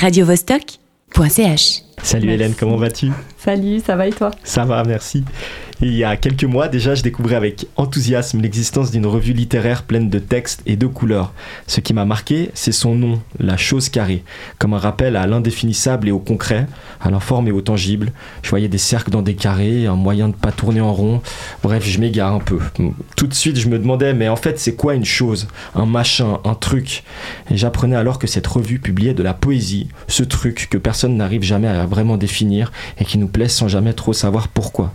radiovostok.ch. Salut Hélène, comment vas-tu? Salut, ça va et toi? Ça va, merci il y a quelques mois déjà, je découvrais avec enthousiasme l'existence d'une revue littéraire pleine de textes et de couleurs. Ce qui m'a marqué, c'est son nom, La Chose Carrée, comme un rappel à l'indéfinissable et au concret, à l'informe et au tangible. Je voyais des cercles dans des carrés, un moyen de pas tourner en rond. Bref, je m'égare un peu. Tout de suite, je me demandais, mais en fait, c'est quoi une chose? Un machin, un truc? Et j'apprenais alors que cette revue publiait de la poésie, ce truc que personne n'arrive jamais à vraiment définir et qui nous plaît sans jamais trop savoir pourquoi.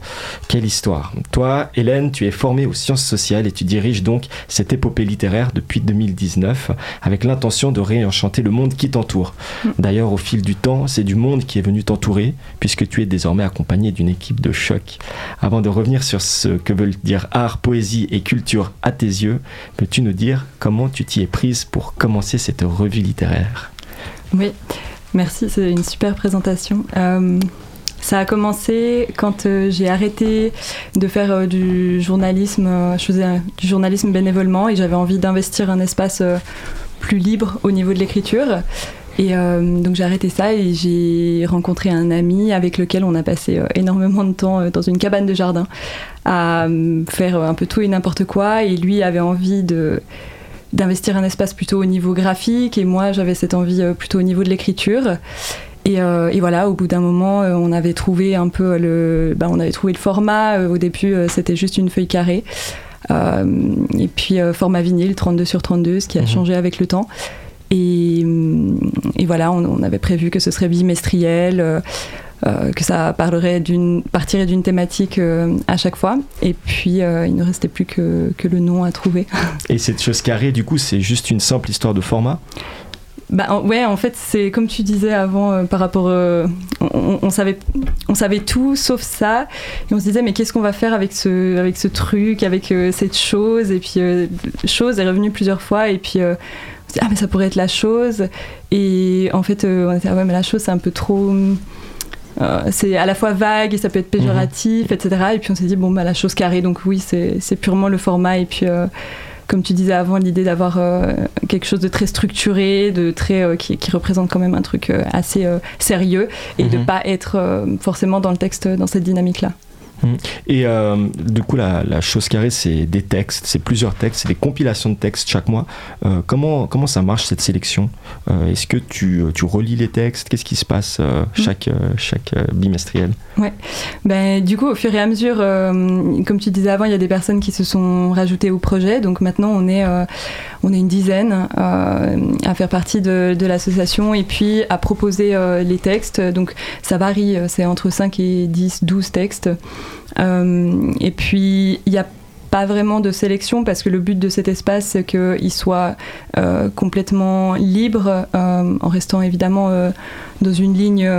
Toi, Hélène, tu es formée aux sciences sociales et tu diriges donc cette épopée littéraire depuis 2019 avec l'intention de réenchanter le monde qui t'entoure. D'ailleurs, au fil du temps, c'est du monde qui est venu t'entourer puisque tu es désormais accompagné d'une équipe de choc. Avant de revenir sur ce que veulent dire art, poésie et culture à tes yeux, peux-tu nous dire comment tu t'y es prise pour commencer cette revue littéraire? Oui, merci, c'est une super présentation. Euh, ça a commencé quand euh, j'ai arrêté de faire euh, du journalisme. Euh, je faisais du journalisme bénévolement et j'avais envie d'investir un espace plus libre au niveau de l'écriture. Et donc j'ai arrêté ça et j'ai rencontré un ami avec lequel on a passé énormément de temps dans une cabane de jardin à faire un peu tout et n'importe quoi. Et lui avait envie d'investir un espace plutôt au niveau graphique et moi j'avais cette envie plutôt au niveau de l'écriture. Euh, et, voilà, au bout d'un moment, euh, on avait trouvé un peu le, bah, on avait trouvé le format. Euh, au début, c'était juste une feuille carrée. et puis format vinyle 32 sur 32, ce qui a mhm. changé avec le temps. Et, voilà, on, avait prévu que ce serait bimestriel, que ça parlerait d'une, partirait d'une thématique à chaque fois. Et puis, il ne restait plus que, que le nom à trouver. Et cette chose carrée, du coup, c'est juste une simple histoire de format? Bah, ouais, en fait, c'est comme tu disais avant euh, par rapport. Euh, on, savait, on savait tout sauf ça. Et on se disait, mais qu'est-ce qu'on va faire avec ce, avec ce truc, avec euh, cette chose? Et puis, chose est revenue plusieurs fois. Et puis, on se dit, ah, mais ça pourrait être la chose. Et en fait, on était, ah ouais, mais la chose, c'est un peu trop. c'est à la fois vague et ça peut être péjoratif, mhm. etc. Et puis on s'est dit, bon, bah, la chose carrée, donc oui, c'est purement le format. Et puis comme tu disais avant, l'idée d'avoir euh, quelque chose de très structuré, de très euh, qui, représente quand même un truc euh, assez sérieux et de de mhm. pas être forcément dans le texte dans cette dynamique-là. Mhm. Et du coup, la, chose carrée, c'est des textes, c'est plusieurs textes, c'est des compilations de textes chaque mois. comment, comment ça marche cette sélection? Est-ce que tu, tu, relis les textes? Qu'est-ce qui se passe mhm. chaque, chaque bimestriel? Ouais. Ben, du coup, au fur et à mesure, euh, comme tu disais avant, il y a des personnes qui se sont rajoutées au projet. Donc maintenant, on est, euh, on est une dizaine euh, à faire partie de, de l'association et puis à proposer les textes. Donc ça varie, c'est entre 5 et 10, 12 textes. Et puis, il y a pas vraiment de sélection parce que le but de cet espace, c'est qu'il soit euh, complètement libre, euh, en restant évidemment euh, dans une ligne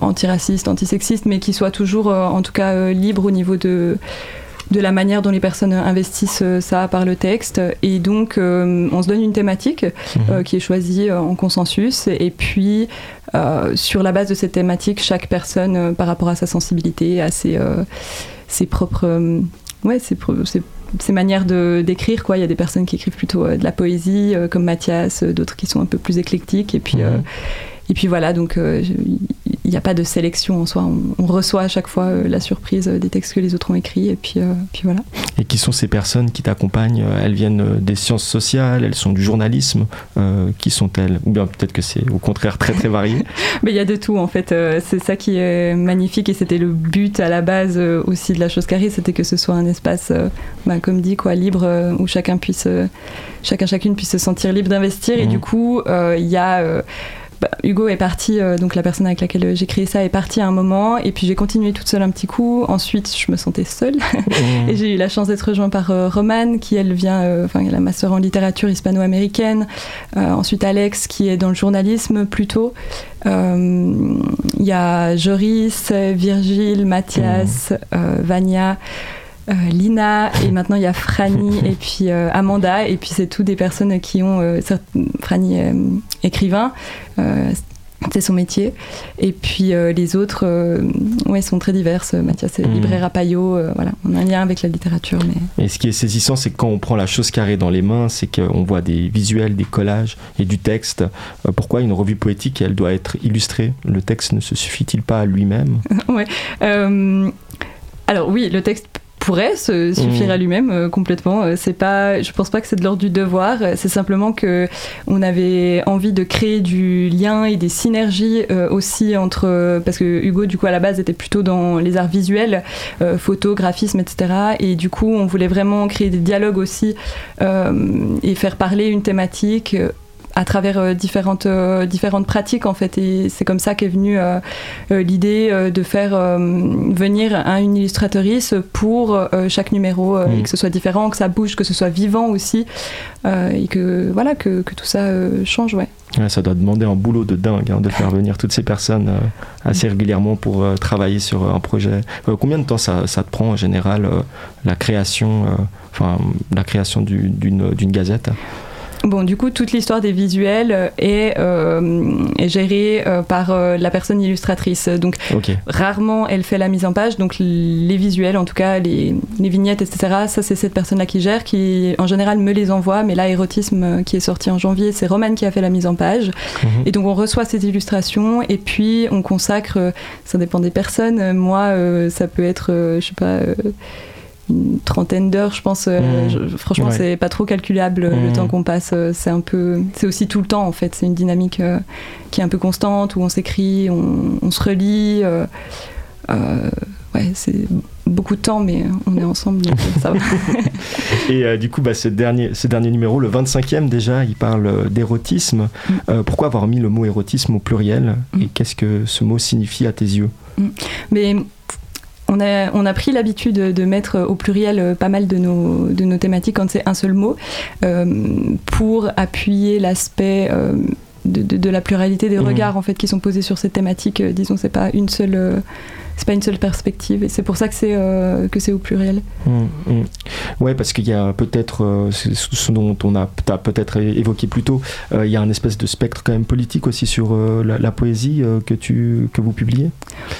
antiraciste, antisexiste, mais qu'il soit toujours, en tout cas, libre au niveau de de la manière dont les personnes investissent ça par le texte. Et donc, on se donne une thématique mhm. qui est choisie en consensus. Et puis, sur la base de cette thématique, chaque personne, par rapport à sa sensibilité, à ses, ses propres ouais, ces manières d'écrire quoi il y a des personnes qui écrivent plutôt euh, de la poésie euh, comme Mathias euh, d'autres qui sont un peu plus éclectiques et puis mhm. Et puis voilà donc il n'y a pas de sélection en soi. On, reçoit à chaque fois euh, la surprise des textes que les autres ont écrits et puis, euh, puis voilà. Et qui sont ces personnes qui t'accompagnent Elles viennent euh, des sciences sociales, elles sont du journalisme. qui sont-elles? Ou bien peut-être que c'est au contraire très très varié. Mais il y a de tout en fait. c'est ça qui est magnifique et c'était le but à la base aussi de la chose carrée, c'était que ce soit un espace, bah, comme dit quoi, libre où chacun puisse, chacun chacune puisse se sentir libre d'investir. Et mmh. du coup, il y a Hugo est parti, euh, donc la personne avec laquelle j'ai créé ça est partie à un moment, et puis j'ai continué toute seule un petit coup. Ensuite, je me sentais seule, mmh. et j'ai eu la chance d'être rejointe par euh, Romane, qui elle vient, euh, enfin, elle a master en littérature hispano-américaine. ensuite, Alex, qui est dans le journalisme plutôt. Il y a Joris, Virgile, Mathias, mmh. Vania. Euh, Lina et maintenant il y a Franny et puis euh, Amanda et puis c'est tout des personnes qui ont euh, Franny écrivain c'est son métier. Et puis les autres, ouais, sont très diverses. Mathias est mmh. libraire à Payot. voilà, on a un lien avec la littérature. Mais... Et ce qui est saisissant, c'est que quand on prend la chose carrée dans les mains, c'est qu'on voit des visuels, des collages et du texte. pourquoi une revue poétique, elle doit être illustrée? Le texte ne se suffit-il pas à lui-même? Ouais. alors oui, le texte pourrait se suffire à mmh. lui-même euh, complètement. Euh, c'est pas, je pense pas que c'est de l'ordre du devoir. C'est simplement que on avait envie de créer du lien et des synergies euh, aussi entre parce que Hugo du coup à la base était plutôt dans les arts visuels, photo, graphisme, etc. Et du coup on voulait vraiment créer des dialogues aussi et faire parler une thématique à travers euh, différentes, euh, différentes pratiques en fait. Et c'est comme ça qu'est venue euh, l'idée de faire venir une illustratrice pour chaque numéro et mm. que ce soit différent, que ça bouge, que ce soit vivant aussi et que voilà que, que tout ça change, ouais. ça doit demander un boulot de dingue hein, de faire venir toutes ces personnes assez régulièrement pour travailler sur un projet. combien de temps ça, ça, te prend en général la création, enfin la création d'une gazette? Bon, du coup, toute l'histoire des visuels est, euh, est gérée euh, par euh, la personne illustratrice. Donc, rarement elle fait la mise en page. Donc, les visuels, en tout cas, les, les vignettes, etc., ça, c'est cette personne-là qui gère, qui en général me les envoie. Mais là, Érotisme, qui est sorti en janvier, c'est Romane qui a fait la mise en page. Mhm. Et donc, on reçoit ces illustrations et puis on consacre, ça dépend des personnes. Moi, ça peut être, je sais pas une trentaine d'heures, je pense. Euh, mmh. franchement, c'est pas trop calculable le mmh. temps qu'on passe. Euh, c'est un peu, c'est aussi tout le temps en fait. C'est une dynamique euh, qui est un peu constante où on s'écrit, on, se relit. ouais, c'est beaucoup de temps, mais on est ensemble, donc ça va. Et du coup, bah, ce, dernier, ce dernier numéro, le 25e déjà, il parle d'érotisme. Mmh. pourquoi avoir mis le mot érotisme au pluriel? Et qu'est-ce que ce mot signifie à tes yeux? Mais on a, on a, pris l'habitude de mettre au pluriel euh, pas mal de nos, de nos thématiques quand c'est un seul mot, euh, pour appuyer l'aspect euh, de, de, la pluralité des mmh. regards en fait qui sont posés sur cette thématique. disons, c'est pas une seule c'est pas une seule perspective et c'est pour ça que c'est euh, que c'est au pluriel. Oui, mmh, mmh. Ouais, parce qu'il y a peut-être euh, ce dont on a peut-être évoqué plus tôt, euh, il y a un espèce de spectre quand même politique aussi sur la, poésie que tu que vous publiez.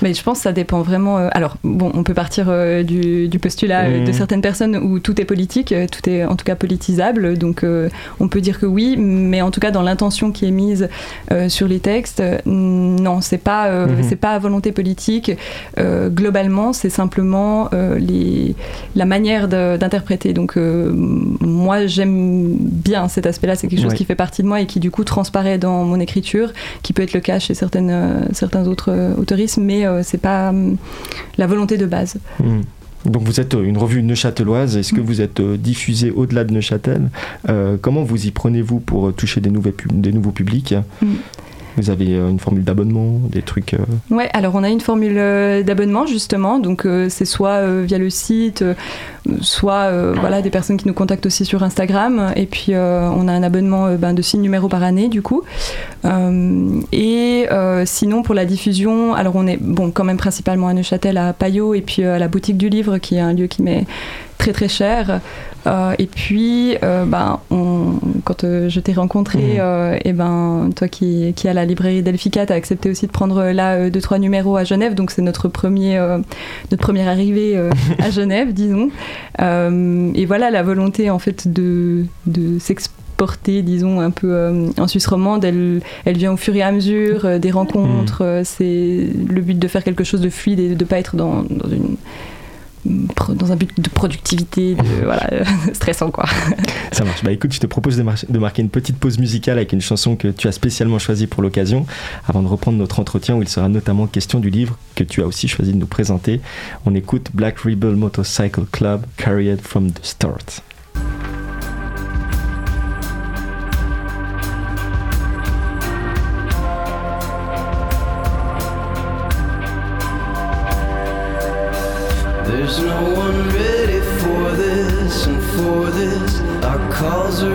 Mais je pense que ça dépend vraiment. alors bon, on peut partir du, du, postulat de mmh. certaines personnes où tout est politique, tout est en tout cas politisable, donc on peut dire que oui, mais en tout cas dans l'intention qui est mise sur les textes, non, c'est pas c'est pas à volonté politique. Euh, globalement, c'est simplement euh, les, la manière d'interpréter. Donc, euh, moi, j'aime bien cet aspect-là. C'est quelque chose qui fait partie de moi et qui, du coup, transparaît dans mon écriture, qui peut être le cas chez certaines, certains autres autorismes, mais c'est pas la volonté de base. Hmm. Donc vous êtes une revue neuchâteloise, est-ce que hmm. vous êtes diffusé au-delà de Neuchâtel? Comment vous y prenez-vous pour toucher des, des nouveaux publics? Vous avez euh, une formule d'abonnement, des trucs euh Ouais, alors on a une formule euh, d'abonnement justement, donc c'est soit via le site, soit voilà des personnes qui nous contactent aussi sur Instagram, et puis on a un abonnement ben, de 6 numéros par année du coup. et sinon pour la diffusion, alors on est bon quand même principalement à Neuchâtel, à Payot, et puis à la boutique du livre qui est un lieu qui m'est très très cher. Euh, et puis, euh, ben, quand euh, je t'ai rencontré, mmh. et ben, toi qui, qui as la librairie Delphica, tu as accepté aussi de prendre là deux, trois numéros à Genève. Donc, c'est notre, premier, notre première arrivée à Genève, disons. et voilà la volonté en fait de, de s'exporter disons, un peu en Suisse romande. Elle, elle vient au fur et à mesure des rencontres. Mmh. C'est le but de faire quelque chose de fluide et de ne pas être dans, dans une dans un but de productivité, de, voilà, stressant quoi. Ça marche. Bah écoute, je te propose de, marquer une petite pause musicale avec une chanson que tu as spécialement choisie pour l'occasion, avant de reprendre notre entretien où il sera notamment question du livre que tu as aussi choisi de nous présenter. On écoute Black Rebel Motorcycle Club, Carried from the Start. There's no one ready for this, and for this, our calls are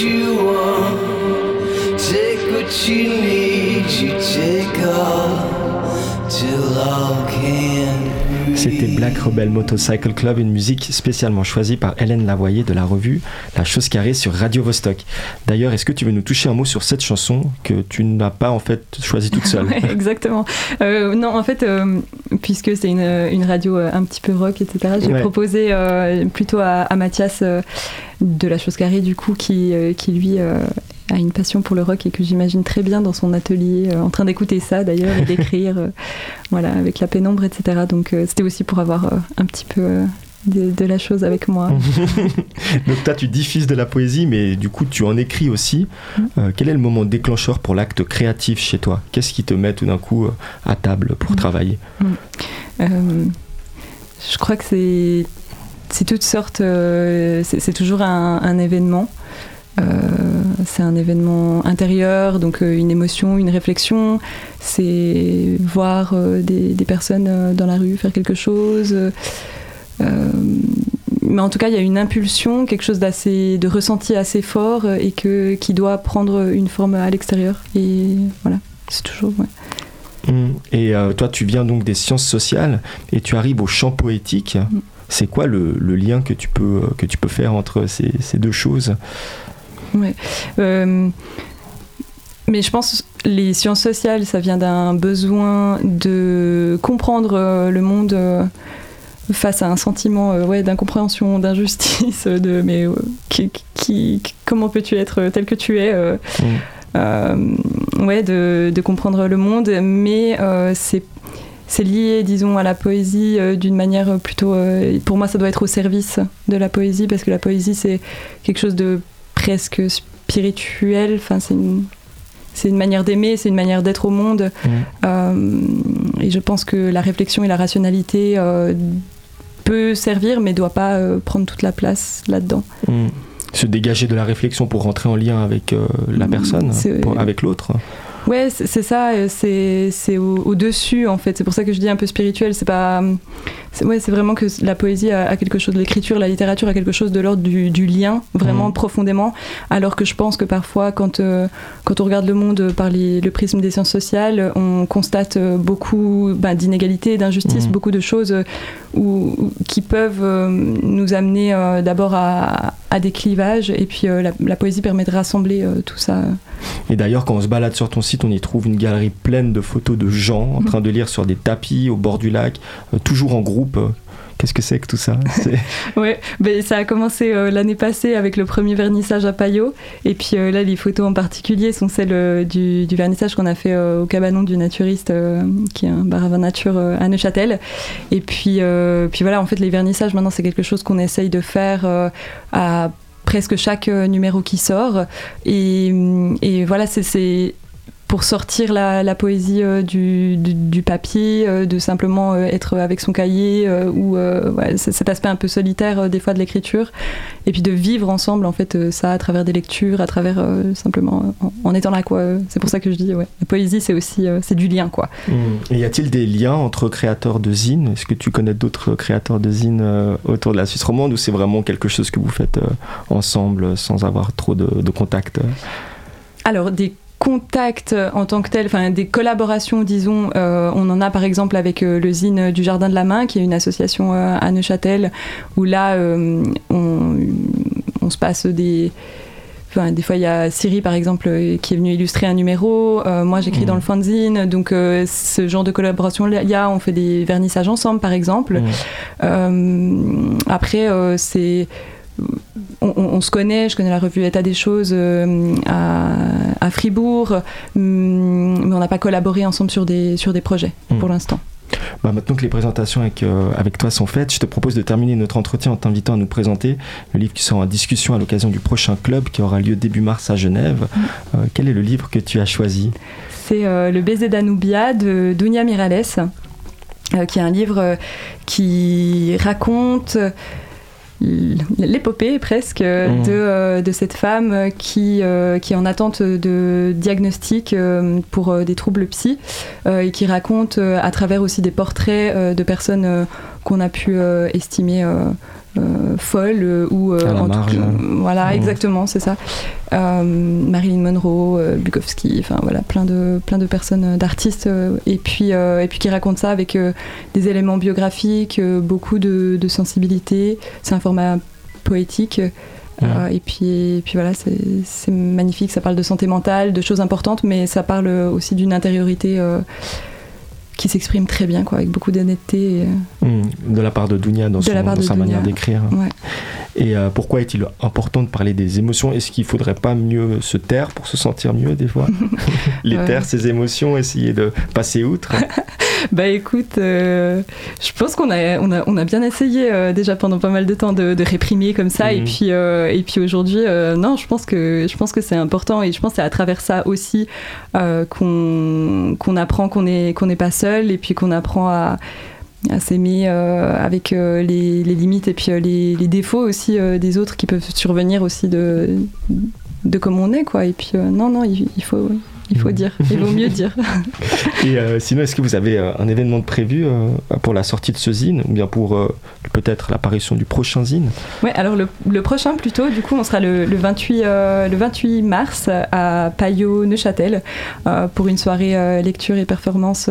you want, take what you need, you take off till can't breathe. C'était Black Rebel Motorcycle Club, une musique spécialement choisie par Hélène Lavoyer de la revue La Chose Carrée sur Radio Vostok. D'ailleurs, est-ce que tu veux nous toucher un mot sur cette chanson que tu n'as pas en fait choisie toute seule Ouais, exactement. Euh, non, en fait, euh, puisque c'est une, une radio euh, un petit peu rock, etc., j'ai Ouais. proposé euh, plutôt à, à Mathias de la chose carrée, du coup, qui, qui lui a une passion pour le rock et que j'imagine très bien dans son atelier, euh, en train d'écouter ça d'ailleurs et d'écrire, euh, voilà, avec la pénombre, etc. Donc euh, c'était aussi pour avoir un petit peu de, de la chose avec moi. Donc toi, tu diffuses de la poésie, mais du coup, tu en écris aussi. Mm. Euh, quel est le moment déclencheur pour l'acte créatif chez toi? Qu'est-ce qui te met tout d'un coup à table pour Mm. travailler? Euh, je crois que c'est c'est toutes sortes. euh, c'est c'est toujours un, un événement. Euh, c'est un événement intérieur, donc une émotion, une réflexion. C'est voir des, des, personnes dans la rue faire quelque chose. mais en tout cas, il y a une impulsion, quelque chose d'assez, de ressenti assez fort et que, qui doit prendre une forme à l'extérieur. Et voilà, c'est toujours. Ouais. Mmh. Et euh, toi, tu viens donc des sciences sociales et tu arrives au champ poétique. Mmh. C'est quoi le, lien que tu peux, que tu peux faire entre ces, deux choses? Ouais. Euh, mais je pense les sciences sociales, ça vient d'un besoin de comprendre euh, le monde face à un sentiment ouais, d'incompréhension, d'injustice, de mais qui, comment peux-tu être tel que tu es mmh. Euh, ouais, de, de, comprendre le monde, mais euh, c'est c'est lié, disons, à la poésie euh, d'une manière plutôt. pour moi, ça doit être au service de la poésie parce que la poésie, c'est quelque chose de presque spirituel. Enfin, c'est une, c'est une manière d'aimer, c'est une manière d'être au monde. Mmh. et je pense que la réflexion et la rationalité peut servir, mais doit pas prendre toute la place là-dedans. Mmh se dégager de la réflexion pour rentrer en lien avec euh, la mm, personne, avec l'autre. Ouais, c'est ça, euh, c'est au-dessus en fait. C'est pour ça que je dis un peu spirituel. C'est pas. Ouais, c'est vraiment que la poésie a, quelque chose, l'écriture, la littérature a quelque chose de l'ordre du, lien, vraiment mm. profondément. Alors que je pense que parfois, quand, euh, quand on regarde le monde par le prisme des sciences sociales, on constate beaucoup bah, d'inégalités, d'injustices, mm. beaucoup de choses où, qui peuvent nous amener d'abord à, à, des clivages. Et puis la, la, poésie permet de rassembler tout ça. Et d'ailleurs, quand on se balade sur ton site, on y trouve une galerie pleine de photos de gens en train de lire sur des tapis au bord du lac, euh, toujours en groupe. Qu'est-ce que c'est que tout ça Ouais, ben, ça a commencé euh, l'année passée avec le premier vernissage à Payot. Et puis euh, là, les photos en particulier sont celles du, vernissage qu'on a fait au cabanon du naturiste, qui est un bar à nature à Neuchâtel. Et puis, puis voilà, en fait, les vernissages, maintenant, c'est quelque chose qu'on essaye de faire à presque chaque numéro qui sort. Et, et voilà, c'est pour sortir la, poésie euh, du, papier, euh, de simplement euh, être avec son cahier ou cet aspect un peu solitaire des fois de l'écriture, et puis de vivre ensemble en fait ça à travers des lectures, à travers simplement en, étant là quoi. C'est pour ça que je dis ouais, la poésie c'est aussi c'est du lien quoi. Mmh. Et y a-t-il des liens entre créateurs de zines Est-ce que tu connais d'autres créateurs de zines autour de la Suisse romande ou c'est vraiment quelque chose que vous faites ensemble sans avoir trop de, de contact? Alors, des contact en tant que tel, enfin des collaborations, disons. Euh, on en a par exemple avec euh, le Zine du Jardin de la Main, qui est une association euh, à Neuchâtel, où là on, se passe des. Enfin, des fois, il y a Siri, par exemple, qui est venue illustrer un numéro. moi, j'écris dans le mmh. fanzine. Donc, ce genre de collaboration, il y a. On fait des vernissages ensemble, par exemple. Mmh. après, c'est on, se connaît, je connais la revue État des choses euh, à, Fribourg, hum, mais on n'a pas collaboré ensemble sur des, sur des projets hmm. pour l'instant. Bah maintenant que les présentations avec, euh, avec toi sont faites, je te propose de terminer notre entretien en t'invitant à nous présenter le livre qui sera en discussion à l'occasion du prochain club qui aura lieu début mars à Genève. Hmm. Euh, quel est le livre que tu as choisi? C'est Le baiser d'Anoubia de Dunia Mirales, qui est un livre qui raconte l'épopée presque mmh. de, euh, de, cette femme qui, euh, qui est en attente de diagnostic euh, pour des troubles psy et qui raconte à travers aussi des portraits de personnes qu'on a pu estimer euh, folle euh, ou euh, en tout voilà exactement c'est ça. Marilyn Monroe Bukowski enfin voilà plein de plein de personnes d'artistes et puis et puis qui racontent ça avec des éléments biographiques beaucoup de, de sensibilité. C'est un format poétique et, puis, et puis voilà, c'est magnifique, ça parle de santé mentale, de choses importantes, mais ça parle aussi d'une intériorité qui s'exprime très bien, quoi, avec beaucoup d'honnêteté. Euh. Mmh, de la part de Dunia dans, sa manière d'écrire. Et euh, pourquoi est-il important de parler des émotions? Est-ce qu'il ne faudrait pas mieux se taire pour se sentir mieux des fois? Les taire, ses émotions, essayer de passer outre? Bah écoute, euh, je pense qu'on a, on a, on a, bien essayé déjà pendant pas mal de temps de, réprimer comme ça. Et mmh. puis, et puis aujourd'hui, non, je pense que, je pense que c'est important. Et je pense que c'est à travers ça aussi qu'on qu'on apprend qu'on n'est qu'on n'est pas seul et puis qu'on apprend à, s'aimer euh, avec euh, les, limites et puis euh, les, défauts aussi des autres qui peuvent survenir aussi de, de comment on est, quoi. Et puis, non, non, il, il faut il faut dire, il vaut mieux dire. Et euh, sinon, est-ce que vous avez euh, un événement de prévu euh, pour la sortie de ce zine ou bien pour peut-être l'apparition du prochain zine? Oui, alors le, prochain plutôt, du coup, on sera le, 28, le 28 mars à Payot Neuchâtel pour une soirée lecture et performance.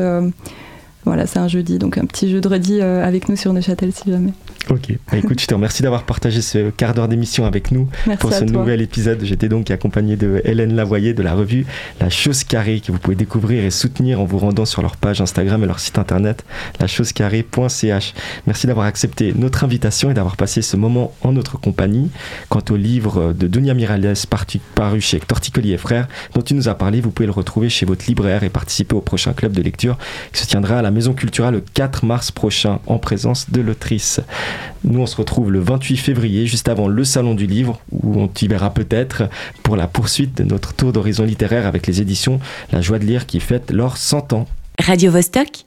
Voilà, c'est un jeudi, donc un petit jeu de redis avec nous sur Neuchâtel si jamais. Ok, bah, écoute, je te remercie d'avoir partagé ce quart d'heure d'émission avec nous pour ce nouvel épisode. J'étais donc accompagné de Hélène Lavoyer de la revue La Chose Carrée que vous pouvez découvrir et soutenir en vous rendant sur leur page Instagram et leur site internet lachosecarrée.ch. Merci d'avoir accepté notre invitation et d'avoir passé ce moment en notre compagnie. Quant au livre de Dunia Miralles paru chez Torticolis et Frères dont tu nous as parlé, vous pouvez le retrouver chez votre libraire et participer au prochain club de lecture qui se tiendra à la Maison Culturelle le 4 mars prochain en présence de l'autrice. Nous, on se retrouve le 28 février, juste avant le Salon du Livre, où on t'y verra peut-être pour la poursuite de notre tour d'horizon littéraire avec les éditions La Joie de lire qui fête leurs 100 ans. Radio -Vostok